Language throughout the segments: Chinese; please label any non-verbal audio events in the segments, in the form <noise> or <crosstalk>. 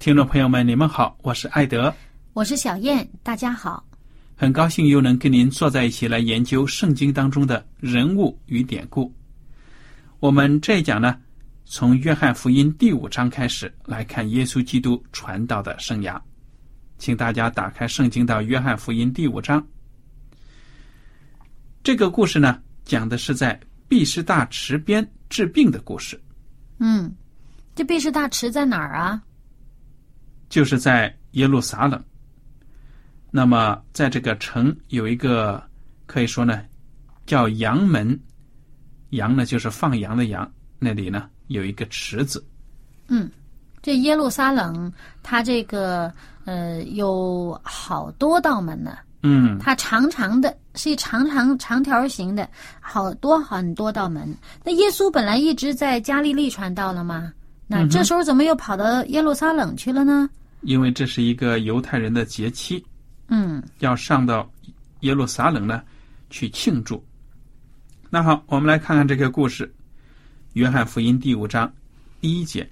听众朋友们，你们好，我是艾德，我是小燕，大家好，很高兴又能跟您坐在一起来研究圣经当中的人物与典故。我们这一讲呢，从约翰福音第五章开始来看耶稣基督传道的生涯，请大家打开圣经到约翰福音第五章。这个故事呢，讲的是在毕士大池边治病的故事。嗯，这毕士大池在哪儿啊？就是在耶路撒冷。那么，在这个城有一个可以说呢，叫羊门。羊呢，就是放羊的羊。那里呢，有一个池子。嗯，这耶路撒冷，它这个呃有好多道门呢。嗯，它长长的，是一长长长条形的，好多很多道门。那耶稣本来一直在加利利传道了吗？那这时候怎么又跑到耶路撒冷去了呢？因为这是一个犹太人的节期。嗯，要上到耶路撒冷呢，去庆祝。那好，我们来看看这个故事，《约翰福音》第五章第一节。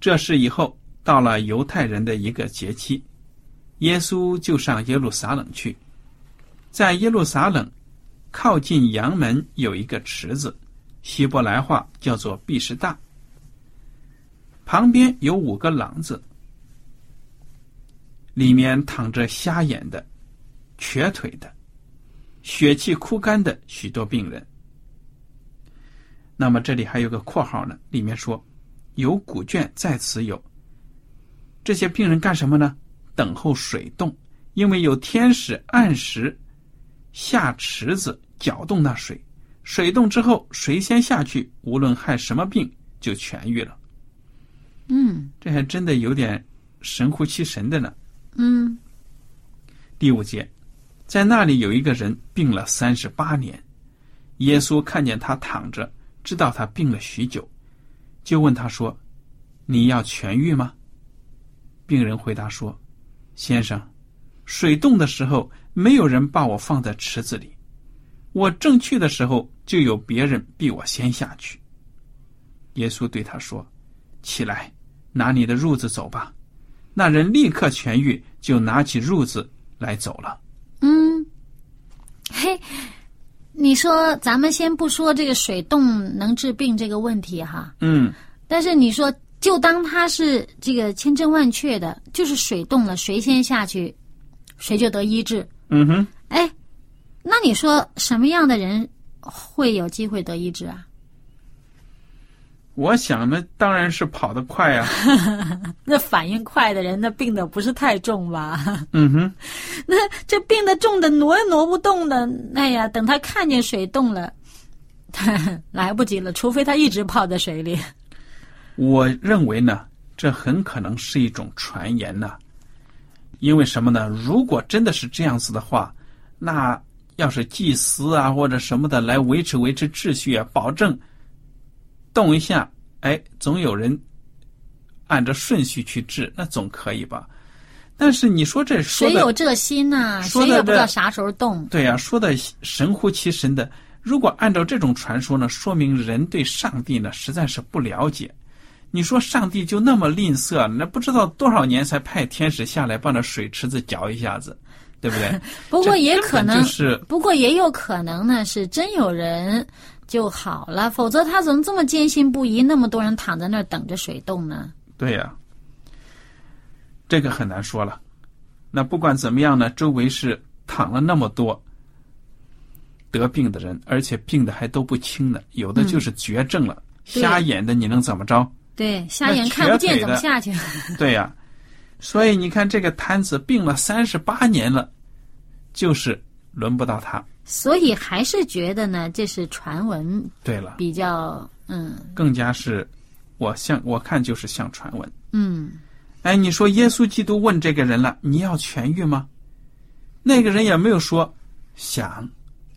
这事以后，到了犹太人的一个节期，耶稣就上耶路撒冷去。在耶路撒冷靠近阳门有一个池子，希伯来话叫做毕士大。旁边有五个廊子，里面躺着瞎眼的、瘸腿的。血气枯干的许多病人。那么这里还有个括号呢，里面说有古卷在此有。这些病人干什么呢？等候水冻，因为有天使按时下池子搅动那水，水冻之后，谁先下去，无论害什么病就痊愈了。嗯，这还真的有点神乎其神的呢。嗯，第五节。在那里有一个人病了三十八年，耶稣看见他躺着，知道他病了许久，就问他说：“你要痊愈吗？”病人回答说：“先生，水冻的时候没有人把我放在池子里，我正去的时候就有别人比我先下去。”耶稣对他说：“起来，拿你的褥子走吧。”那人立刻痊愈，就拿起褥子来走了。嗯嘿，你说咱们先不说这个水冻能治病这个问题哈，嗯，但是你说就当它是这个千真万确的，就是水冻了，谁先下去，谁就得医治。嗯哼，哎，那你说什么样的人会有机会得医治啊？我想，那当然是跑得快啊。<laughs> 那反应快的人，那病的不是太重吧？<laughs> 嗯哼。<laughs> 那这病的重的挪也挪不动的，哎呀，等他看见水动了，来不及了。除非他一直泡在水里。我认为呢，这很可能是一种传言呢。因为什么呢？如果真的是这样子的话，那要是祭司啊或者什么的来维持维持秩序啊，保证动一下，哎，总有人按照顺序去治，那总可以吧？但是你说这说谁有这心呢？谁也不知道啥时候动。对呀、说的神乎其神的。如果按照这种传说呢，说明人对上帝呢实在是不了解。你说上帝就那么吝啬，那不知道多少年才派天使下来把那水池子搅一下子，对不对？<laughs> 不过也可能，就是不过也有可能呢，是真有人就好了，否则他怎么这么坚信不疑？那么多人躺在那儿等着水冻呢？对呀、这个很难说了。那不管怎么样呢，周围是躺了那么多得病的人，而且病的还都不轻呢，有的就是绝症了，对瞎眼的你能怎么着？对，瞎眼看不见怎么下去？<laughs> <laughs> 对呀、所以你看这个摊子病了三十八年了，就是轮不到他。所以还是觉得呢，这是传闻对了，比较嗯。更加是我像我看就是像传闻。嗯。哎，你说耶稣基督问这个人了，你要痊愈吗？那个人也没有说想，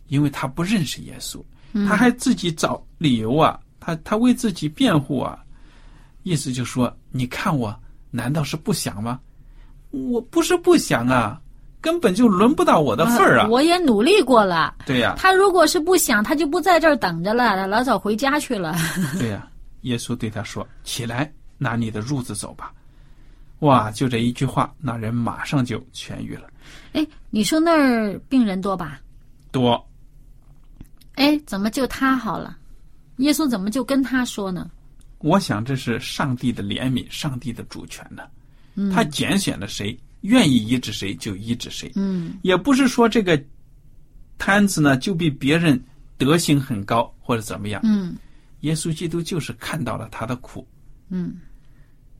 因为他不认识耶稣，嗯。他还自己找理由啊，他他为自己辩护啊，意思就说，你看我难道是不想吗？我不是不想啊，根本就轮不到我的份儿啊。我也努力过了。对呀、他如果是不想，他就不在这儿等着了，老早回家去了。<laughs> 对呀、耶稣对他说：“起来，拿你的褥子走吧。”哇，就这一句话，那人马上就痊愈了。哎，你说那儿病人多吧？多哎，怎么就他好了？耶稣怎么就跟他说呢？我想这是上帝的怜悯，上帝的主权呢。他拣选了谁，愿意医治谁就医治谁，嗯也不是说这个摊子呢就比别人德行很高或者怎么样。嗯耶稣基督就是看到了他的苦，嗯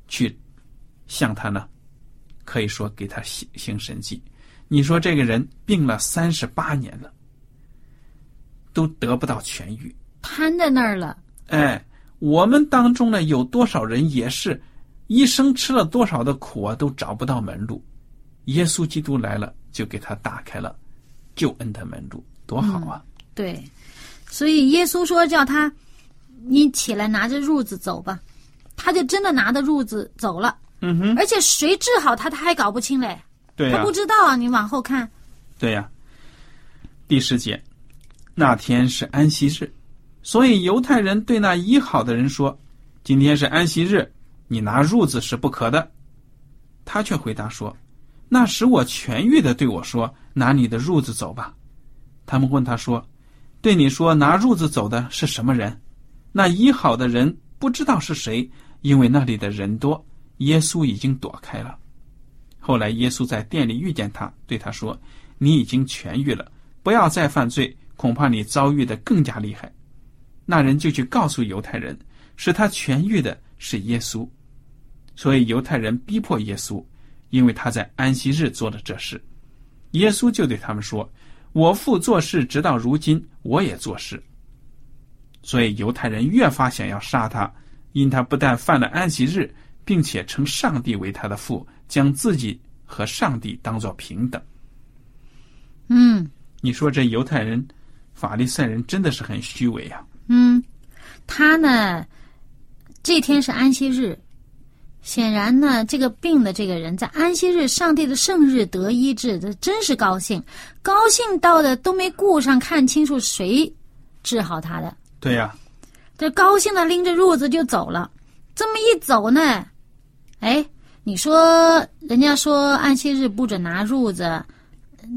去向他呢，可以说给他行行神迹。你说这个人病了三十八年了，都得不到痊愈。瘫在那儿了。哎，我们当中呢，有多少人也是一生吃了多少的苦啊，都找不到门路。耶稣基督来了，就给他打开了救恩的门路，多好啊！对，所以耶稣说叫他，你起来拿着褥子走吧，他就真的拿着褥子走了。嗯哼，而且谁治好他，他还搞不清嘞，对呀、他不知道啊。你往后看，对呀、第十节，那天是安息日，所以犹太人对那医好的人说：“今天是安息日，你拿褥子是不可的。”他却回答说：“那使我痊愈的对我说，拿你的褥子走吧。”他们问他说：“对你说拿褥子走的是什么人？”那医好的人不知道是谁，因为那里的人多，耶稣已经躲开了。后来耶稣在店里遇见他，对他说：“你已经痊愈了，不要再犯罪，恐怕你遭遇的更加厉害。”那人就去告诉犹太人，使他痊愈的是耶稣。所以犹太人逼迫耶稣，因为他在安息日做了这事。耶稣就对他们说：“我父做事直到如今，我也做事。”所以犹太人越发想要杀他，因他不但犯了安息日，并且称上帝为他的父，将自己和上帝当作平等。嗯你说这犹太人、法利赛人真的是很虚伪啊！嗯，他呢，这天是安息日，显然呢，这个病的这个人在安息日，上帝的圣日得医治，这真是高兴，高兴到的都没顾上看清楚谁治好他的。对呀、这高兴的拎着褥子就走了。这么一走呢，哎，你说人家说安息日不准拿褥子，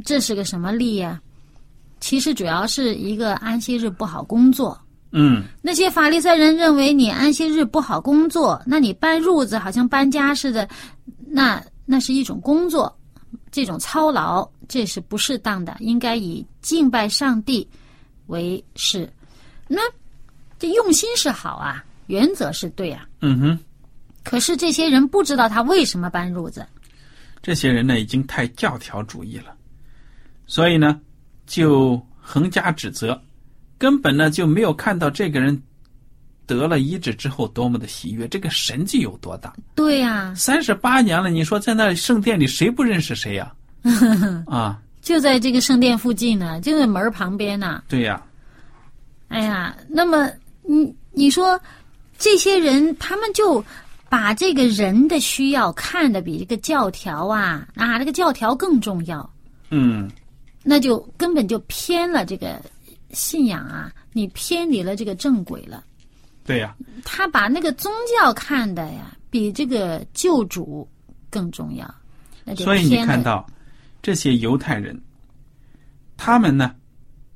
这是个什么例呀、其实主要是一个安息日不好工作。嗯，那些法利赛人认为你安息日不好工作，那你搬褥子好像搬家似的，那那是一种工作，这种操劳这是不适当的，应该以敬拜上帝为是。那这用心是好啊，原则是对啊。嗯哼，可是这些人不知道他为什么搬褥子。这些人呢已经太教条主义了，所以呢就横加指责，根本呢就没有看到这个人得了医治之后多么的喜悦，这个神迹有多大。对呀、三十八年了，你说在那圣殿里谁不认识谁呀、<laughs> 啊？就在这个圣殿附近呢，就在门儿旁边呢。对呀，哎呀，那么你你说这些人，他们就把这个人的需要看得比这个教条啊啊，这个教条更重要，嗯，那就根本就偏了这个信仰啊，你偏离了这个正轨了。对呀，他把那个宗教看的呀，比这个救主更重要。所以你看到这些犹太人，他们呢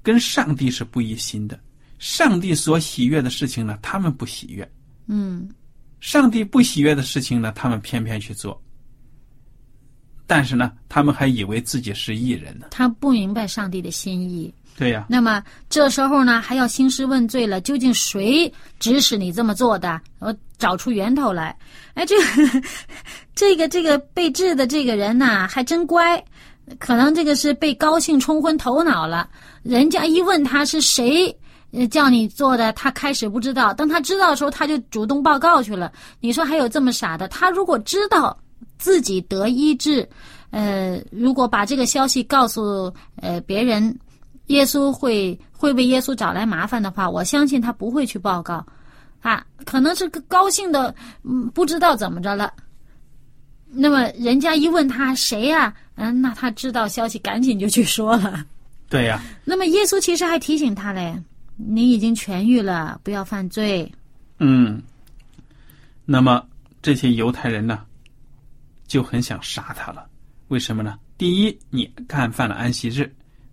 跟上帝是不一心的，上帝所喜悦的事情呢，他们不喜悦；嗯上帝不喜悦的事情呢，他们偏偏去做。但是呢，他们还以为自己是艺人呢。他不明白上帝的心意。对呀，那么这时候呢，还要兴师问罪了，究竟谁指使你这么做的？我找出源头来。哎，这个 <laughs> 这个这个被治的这个人呐，还真乖，可能这个是被高兴冲昏头脑了。人家一问他是谁呃叫你做的，他开始不知道，当他知道的时候，他就主动报告去了。你说还有这么傻的？他如果知道自己得医治，呃，如果把这个消息告诉呃别人。耶稣会会为耶稣找来麻烦的话，我相信他不会去报告，啊，可能是高兴的，嗯，不知道怎么着了。那么人家一问他谁呀、嗯，那他知道消息，赶紧就去说了。对呀，那么耶稣其实还提醒他嘞，你已经痊愈了，不要犯罪。嗯。那么这些犹太人呢，就很想杀他了。为什么呢？第一，你干犯了安息日；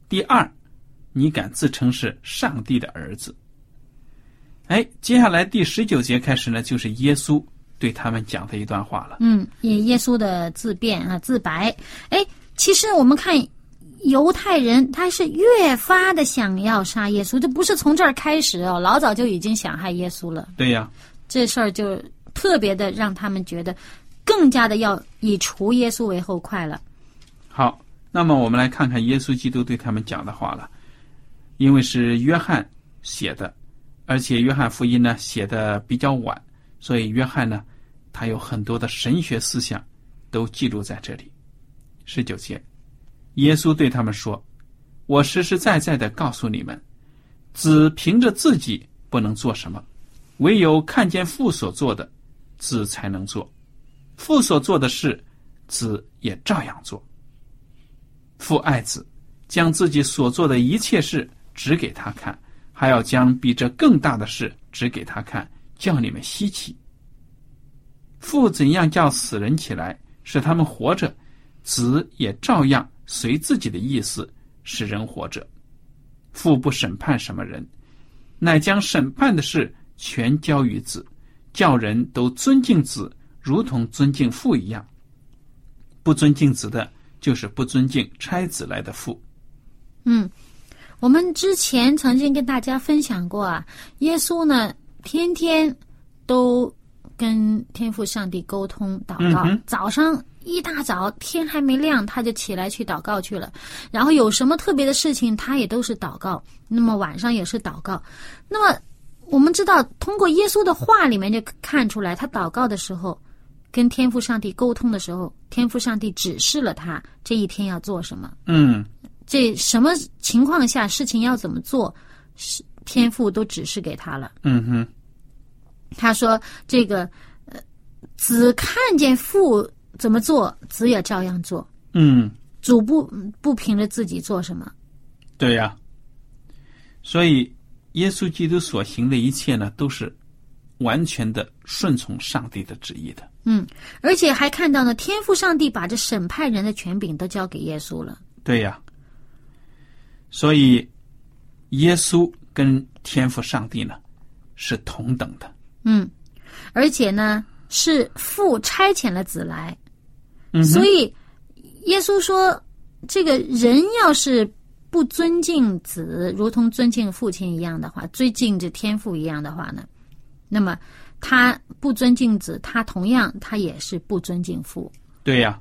第二，你敢自称是上帝的儿子。哎，接下来第十九节开始呢，就是耶稣对他们讲的一段话了。嗯，也耶稣的自辩啊自白。哎，其实我们看犹太人，他是越发的想要杀耶稣，这不是从这儿开始哦，老早就已经想害耶稣了。对呀，这事儿就特别的让他们觉得更加的要以除耶稣为后快了。好，那么我们来看看耶稣基督对他们讲的话了。因为是约翰写的，而且约翰福音呢写的比较晚，所以约翰呢他有很多的神学思想都记录在这里。十九节，耶稣对他们说：“我实实在在的告诉你们，子凭着自己不能做什么，唯有看见父所做的，子才能做。父所做的事，子也照样做。父爱子，将自己所做的一切事。”指给他看，还要将比这更大的事指给他看，叫你们稀奇。父怎样叫死人起来，使他们活着，子也照样随自己的意思使人活着。父不审判什么人，乃将审判的事全交于子，叫人都尊敬子，如同尊敬父一样。不尊敬子的，就是不尊敬差子来的父。嗯。我们之前曾经跟大家分享过啊，耶稣呢天天都跟天父上帝沟通祷告。嗯、早上一大早天还没亮，他就起来去祷告去了。然后有什么特别的事情，他也都是祷告。那么晚上也是祷告。那么我们知道，通过耶稣的话里面就看出来，他祷告的时候，跟天父上帝沟通的时候，天父上帝指示了他这一天要做什么。嗯。这什么情况下事情要怎么做，是天父都指示给他了。嗯哼，他说这个呃，子看见父怎么做，子也照样做。嗯，主不不凭着自己做什么。对呀，所以耶稣基督所行的一切呢，都是完全的顺从上帝的旨意的。嗯，而且还看到呢，天赋上帝把这审判人的权柄都交给耶稣了。对呀。所以，耶稣跟天父上帝呢是同等的。嗯，而且呢是父差遣了子来，嗯、所以耶稣说，这个人要是不尊敬子，如同尊敬父亲一样的话，尊敬这天父一样的话呢，那么他不尊敬子，他同样他也是不尊敬父。对呀，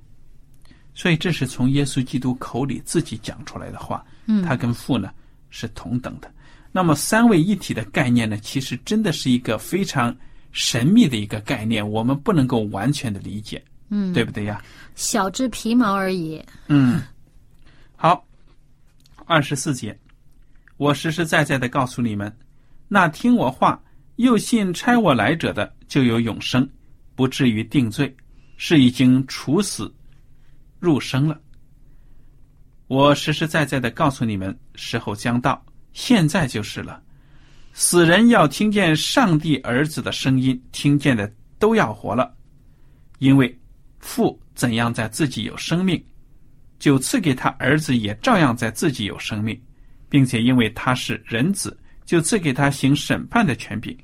所以这是从耶稣基督口里自己讲出来的话。嗯，他跟父呢是同等的。那么三位一体的概念呢，其实真的是一个非常神秘的一个概念，我们不能够完全的理解，嗯，对不对呀？小至皮毛而已。嗯，好，二十四节，我实实在在的告诉你们，那听我话又信差我来者的，就有永生，不至于定罪，是已经处死入生了。我实实在在的告诉你们，时候将到，现在就是了。死人要听见上帝儿子的声音，听见的都要活了，因为父怎样在自己有生命。就赐给他儿子，也照样在自己有生命，并且因为他是人子，就赐给他行审判的权柄。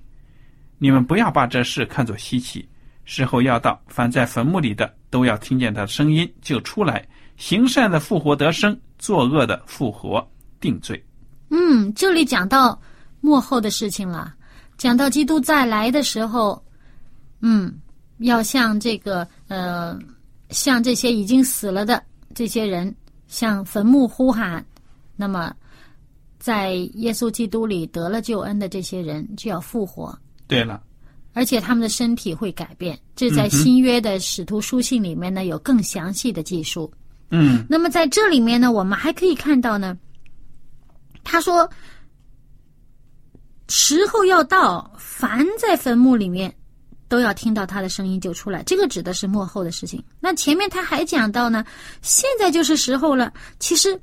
你们不要把这事看作稀奇，时候要到，凡在坟墓里的都要听见他的声音，就出来。行善的复活得生，作恶的复活定罪。嗯，这里讲到幕后的事情了，讲到基督再来的时候，嗯，要向这个呃，向这些已经死了的。这些人向坟墓呼喊，那么在耶稣基督里得了救恩的这些人就要复活。对了，而且他们的身体会改变。这在新约的使徒书信里面呢有更详细的记述。嗯，那么在这里面呢，我们还可以看到呢，他说时候要到，凡在坟墓里面。都要听到他的声音就出来，这个指的是幕后的事情。那前面他还讲到呢，现在就是时候了。其实，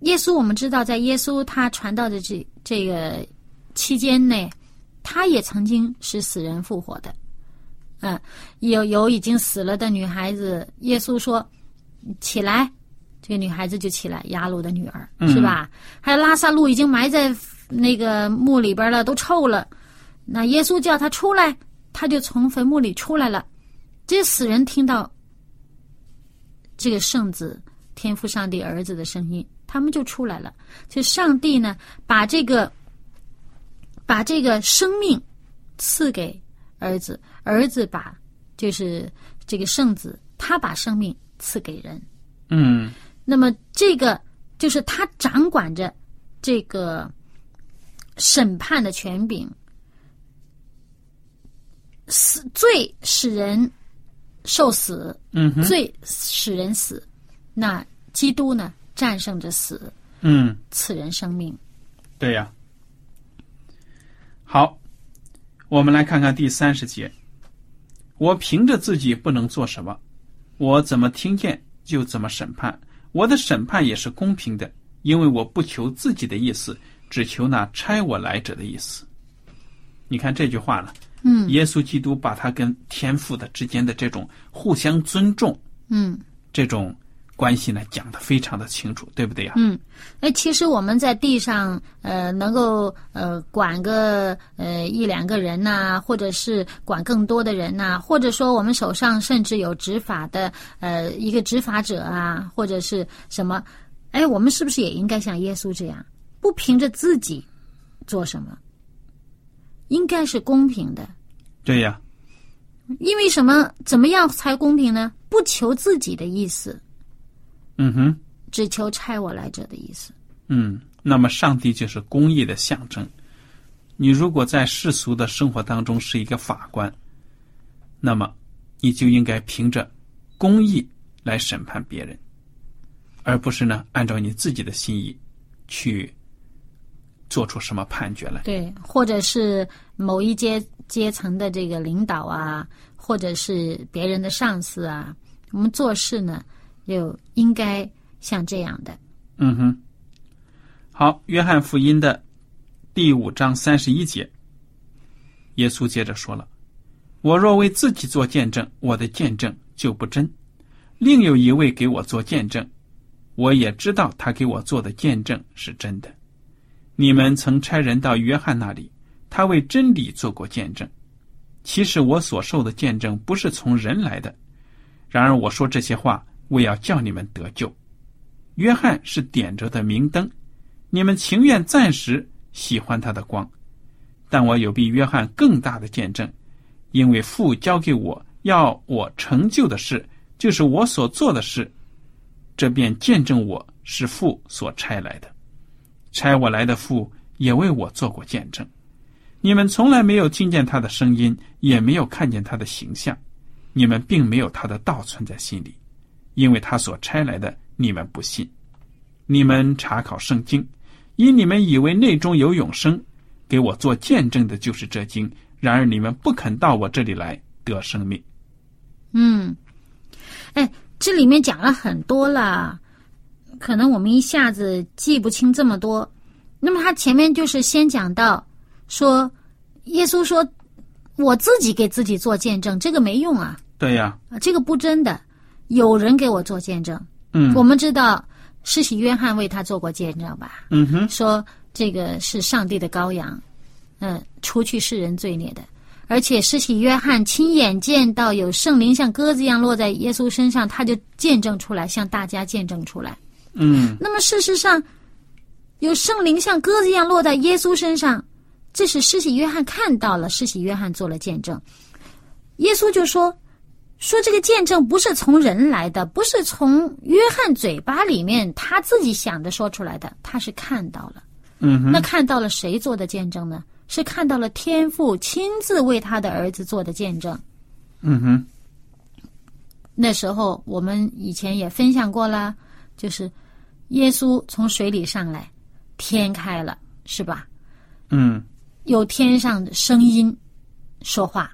耶稣我们知道，在耶稣他传道的这这个期间内，他也曾经使死人复活的。嗯，有有已经死了的女孩子，耶稣说起来，这个女孩子就起来，雅鲁的女儿是吧？还有拉萨路已经埋在那个墓里边了，都臭了。那耶稣叫他出来。他就从坟墓里出来了，这死人听到这个圣子天父上帝儿子的声音，他们就出来了。就上帝呢，把这个把这个生命赐给儿子，儿子把就是这个圣子，他把生命赐给人。嗯，那么这个就是他掌管着这个审判的权柄。死罪使人受死，嗯，罪使人死。那基督呢？战胜着死，嗯，赐人生命。对呀。好，我们来看看第三十节。我凭着自己不能做什么，我怎么听见就怎么审判。我的审判也是公平的，因为我不求自己的意思，只求那差我来者的意思。你看这句话了。嗯，耶稣基督把他跟天父的之间的这种互相尊重，嗯，这种关系呢讲的非常的清楚，对不对呀？嗯，哎，其实我们在地上，呃，能够呃管个呃一两个人呐，或者是管更多的人呐，或者说我们手上甚至有执法的呃一个执法者啊，或者是什么，哎，我们是不是也应该像耶稣这样，不凭着自己做什么？应该是公平的，对呀。因为什么？怎么样才公平呢？不求自己的意思，嗯哼，只求差我来者的意思。嗯，那么上帝就是公义的象征。你如果在世俗的生活当中是一个法官，那么你就应该凭着公义来审判别人，而不是呢按照你自己的心意去。做出什么判决来？对，或者是某一阶阶层的这个领导啊，或者是别人的上司啊，我们做事呢，就应该像这样的。嗯哼。好，约翰福音的第五章三十一节，耶稣接着说了：“我若为自己做见证，我的见证就不真；另有一位给我做见证，我也知道他给我做的见证是真的。”你们曾差人到约翰那里，他为真理做过见证。其实我所受的见证不是从人来的，然而我说这些话，为要叫你们得救。约翰是点着的明灯，你们情愿暂时喜欢他的光，但我有比约翰更大的见证，因为父交给我要我成就的事，就是我所做的事，这便见证我是父所差来的。差我来的父也为我做过见证，你们从来没有听见他的声音，也没有看见他的形象，你们并没有他的道存在心里，因为他所差来的你们不信。你们查考圣经，因你们以为内中有永生，给我做见证的就是这经。然而你们不肯到我这里来得生命。嗯，哎，这里面讲了很多了，可能我们一下子记不清这么多。那么他前面就是先讲到说，耶稣说我自己给自己做见证，这个没用啊。对呀，啊，这个不真的，有人给我做见证。嗯，我们知道施洗约翰为他做过见证吧？嗯哼，说这个是上帝的羔羊，嗯，除去世人罪孽的。而且施洗约翰亲眼见到有圣灵像鸽子一样落在耶稣身上，他就见证出来，向大家见证出来。嗯，那么事实上，有圣灵像鸽子一样落在耶稣身上，这是施洗约翰看到了，施洗约翰做了见证。耶稣就说：“说这个见证不是从人来的，不是从约翰嘴巴里面他自己想着说出来的，他是看到了。嗯哼，那看到了谁做的见证呢？是看到了天父亲自为他的儿子做的见证。嗯哼，那时候我们以前也分享过啦，就是耶稣从水里上来，天开了，是吧？嗯有天上的声音说话，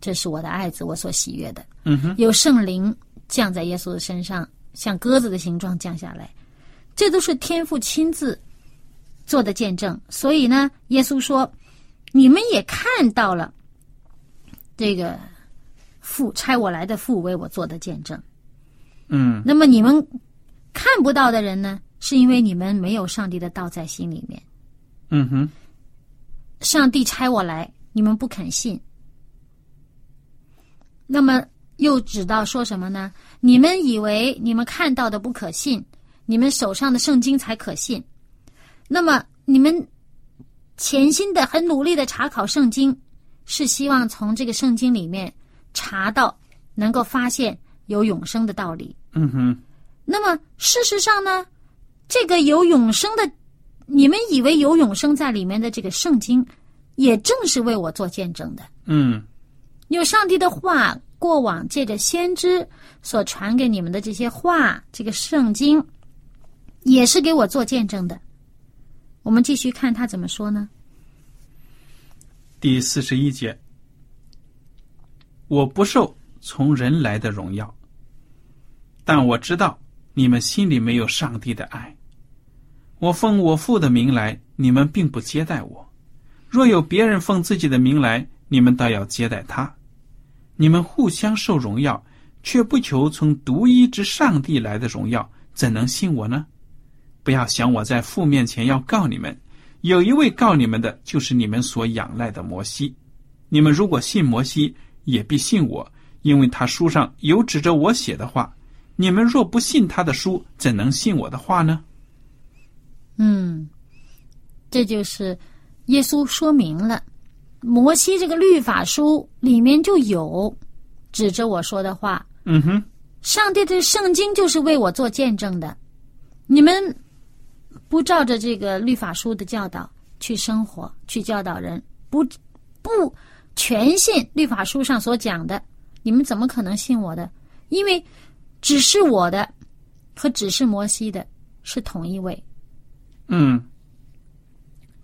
这是我的爱子，我所喜悦的。嗯哼，有圣灵降在耶稣的身上，像鸽子的形状降下来，这都是天父亲自做的见证。所以呢，耶稣说：“你们也看到了这个父差我来的父为我做的见证。嗯那么你们看不到的人呢，是因为你们没有上帝的道在心里面。嗯哼，上帝差我来，你们不肯信。那么又指到说什么呢？你们以为你们看到的不可信，你们手上的圣经才可信。那么你们潜心的、很努力的查考圣经，是希望从这个圣经里面查到能够发现有永生的道理。嗯哼，那么事实上呢，这个有永生的，你们以为有永生在里面的这个圣经，也正是为我做见证的。嗯有上帝的话，过往借着先知所传给你们的这些话，这个圣经，也是给我做见证的。我们继续看他怎么说呢？第四十一节，我不受从人来的荣耀，但我知道你们心里没有上帝的爱。我奉我父的名来，你们并不接待我；若有别人奉自己的名来，你们倒要接待他。你们互相受荣耀，却不求从独一之上帝来的荣耀，怎能信我呢？不要想我在父面前要告你们，有一位告你们的，就是你们所仰赖的摩西。你们如果信摩西，也必信我，因为他书上有指着我写的话。你们若不信他的书，怎能信我的话呢？嗯，这就是耶稣说明了，摩西这个律法书里面就有指着我说的话。嗯哼，上帝的圣经就是为我做见证的，你们不照着这个律法书的教导去生活，去教导人，不不全信律法书上所讲的，你们怎么可能信我的？因为只是我的和只是摩西的是同一位。嗯。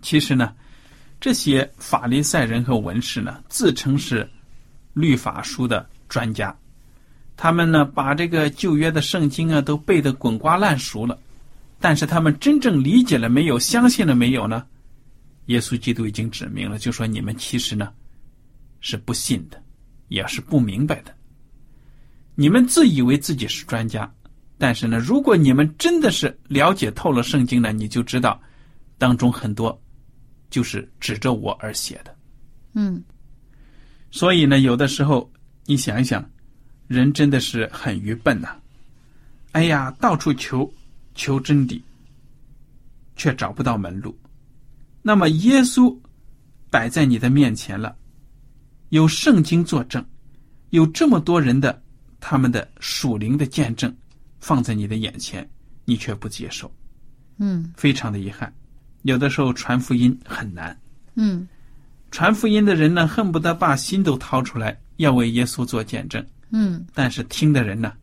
其实呢，这些法利赛人和文士呢，自称是律法书的专家，他们呢把这个旧约的圣经啊都背得滚瓜烂熟了，但是他们真正理解了没有，相信了没有呢？耶稣基督已经指明了，就说你们其实呢是不信的，也是不明白的。你们自以为自己是专家，但是呢，如果你们真的是了解透了圣经呢，你就知道当中很多就是指着我而写的。嗯所以呢，有的时候你想一想，人真的是很愚笨呐、哎呀，到处求求真理，却找不到门路。那么耶稣摆在你的面前了，有圣经作证，有这么多人的他们的属灵的见证放在你的眼前，你却不接受，嗯非常的遗憾。有的时候传福音很难，嗯传福音的人呢，恨不得把心都掏出来，要为耶稣做见证。嗯但是听的人呢，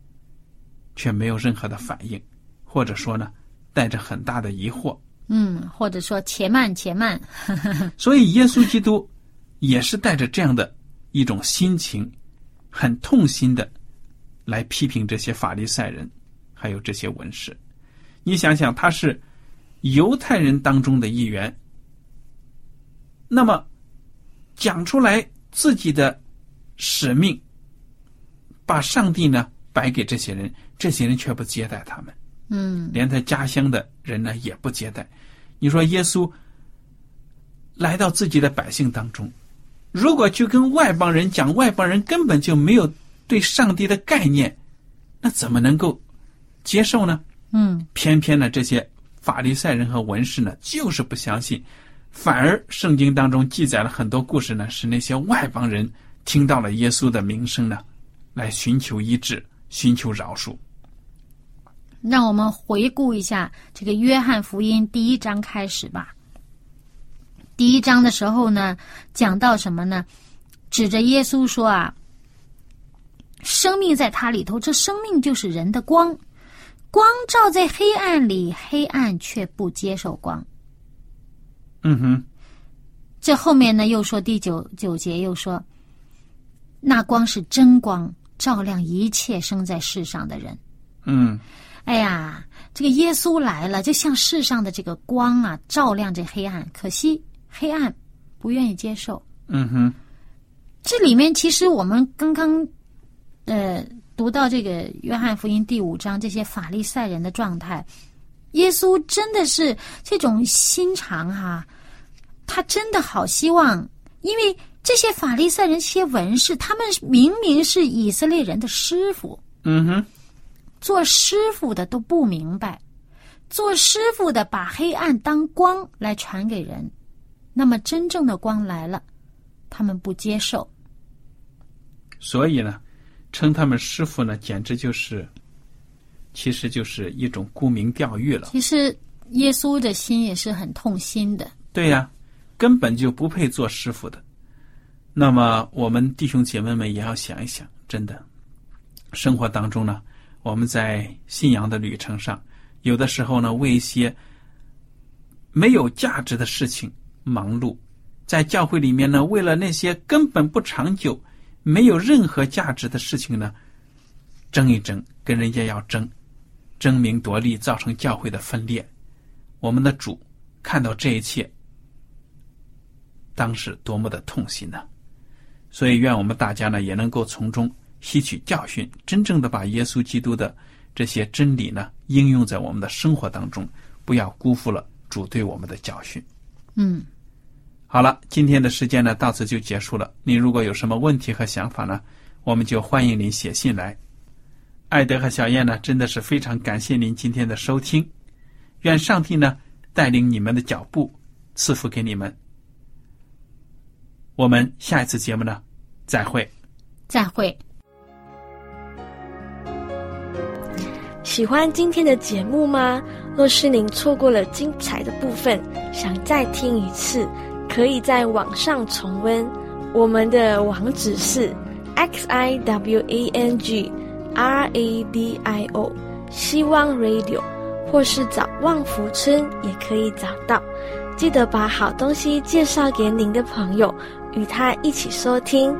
却没有任何的反应，或者说呢，带着很大的疑惑。嗯，或者说且慢且慢。<laughs> 所以耶稣基督也是带着这样的一种心情，很痛心的来批评这些法利赛人，还有这些文士。你想想，他是犹太人当中的一员，那么讲出来自己的使命，把上帝呢摆给这些人，这些人却不接待他们。嗯，连他家乡的人呢也不接待。你说耶稣来到自己的百姓当中，如果去跟外邦人讲，外邦人根本就没有对上帝的概念，那怎么能够接受呢？嗯，偏偏呢，这些法利赛人和文士呢，就是不相信，反而圣经当中记载了很多故事呢，是那些外邦人听到了耶稣的名声呢，来寻求医治，寻求饶恕。让我们回顾一下这个《约翰福音》第一章开始吧。第一章的时候呢，讲到什么呢？指着耶稣说啊，生命在他里头，这生命就是人的光，光照在黑暗里，黑暗却不接受光。嗯哼，这后面呢，又说第九九节又说，那光是真光，照亮一切生在世上的人。嗯。哎呀，这个耶稣来了，就像世上的这个光啊，照亮这黑暗。可惜黑暗不愿意接受。嗯哼，这里面其实我们刚刚呃读到这个约翰福音第五章，这些法利赛人的状态，耶稣真的是这种心肠哈，他真的好希望，因为这些法利赛人、这些文士，他们明明是以色列人的师傅。嗯哼。做师傅的都不明白，做师傅的把黑暗当光来传给人，那么真正的光来了，他们不接受。所以呢，称他们师傅呢，简直就是，其实就是一种沽名钓誉了。其实耶稣的心也是很痛心的。对呀，根本就不配做师傅的。那么我们弟兄姐妹们也要想一想，真的，生活当中呢。我们在信仰的旅程上，有的时候呢，为一些没有价值的事情忙碌；在教会里面呢，为了那些根本不长久、没有任何价值的事情呢，争一争，跟人家要争，争名夺利，造成教会的分裂。我们的主看到这一切，当时多么的痛心呢！所以，愿我们大家呢，也能够从中。吸取教训，真正的把耶稣基督的这些真理呢应用在我们的生活当中，不要辜负了主对我们的教训。嗯，好了，今天的时间呢到此就结束了。您如果有什么问题和想法呢，我们就欢迎您写信来。艾德和小燕呢真的是非常感谢您今天的收听，愿上帝呢带领你们的脚步，赐福给你们。我们下一次节目呢再会，再会。喜欢今天的节目吗？若是您错过了精彩的部分，想再听一次，可以在网上重温。我们的网址是 x i w a n g r a d i o，希望 Radio，或是找旺福村也可以找到。记得把好东西介绍给您的朋友，与他一起收听。